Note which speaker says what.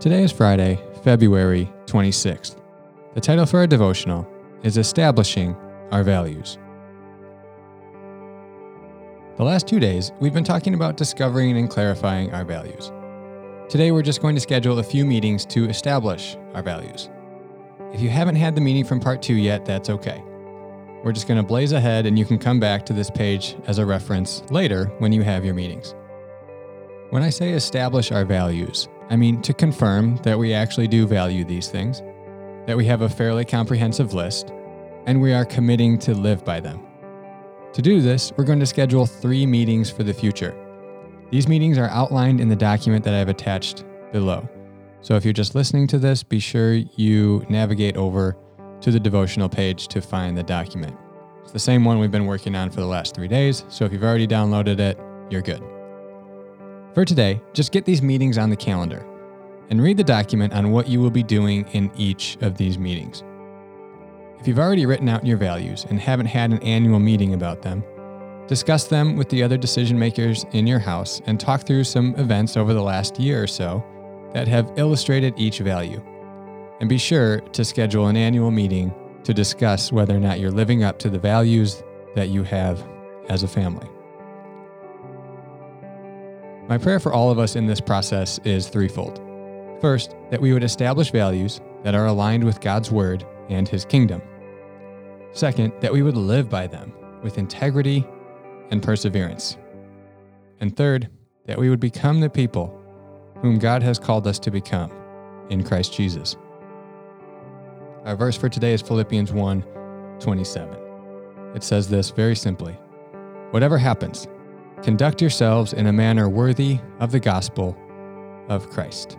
Speaker 1: Today is Friday, February 26th. The title for our devotional is Establishing Our Values. The last two days, we've been talking about discovering and clarifying our values. Today, we're just going to schedule a few meetings to establish our values. If you haven't had the meeting from part two yet, that's okay. We're just going to blaze ahead, and you can come back to this page as a reference later when you have your meetings. When I say establish our values, I mean to confirm that we actually do value these things, that we have a fairly comprehensive list, and we are committing to live by them. To do this, we're going to schedule three meetings for the future. These meetings are outlined in the document that I've attached below. So if you're just listening to this, be sure you navigate over to the devotional page to find the document. It's the same one we've been working on for the last three days, so if you've already downloaded it, you're good. For today, just get these meetings on the calendar and read the document on what you will be doing in each of these meetings. If you've already written out your values and haven't had an annual meeting about them, discuss them with the other decision makers in your house and talk through some events over the last year or so that have illustrated each value. And be sure to schedule an annual meeting to discuss whether or not you're living up to the values that you have as a family. My prayer for all of us in this process is threefold. First, that we would establish values that are aligned with God's Word and His kingdom. Second, that we would live by them with integrity and perseverance. And third, that we would become the people whom God has called us to become in Christ Jesus. Our verse for today is Philippians 1 27. It says this very simply Whatever happens, conduct yourselves in a manner worthy of the gospel of Christ.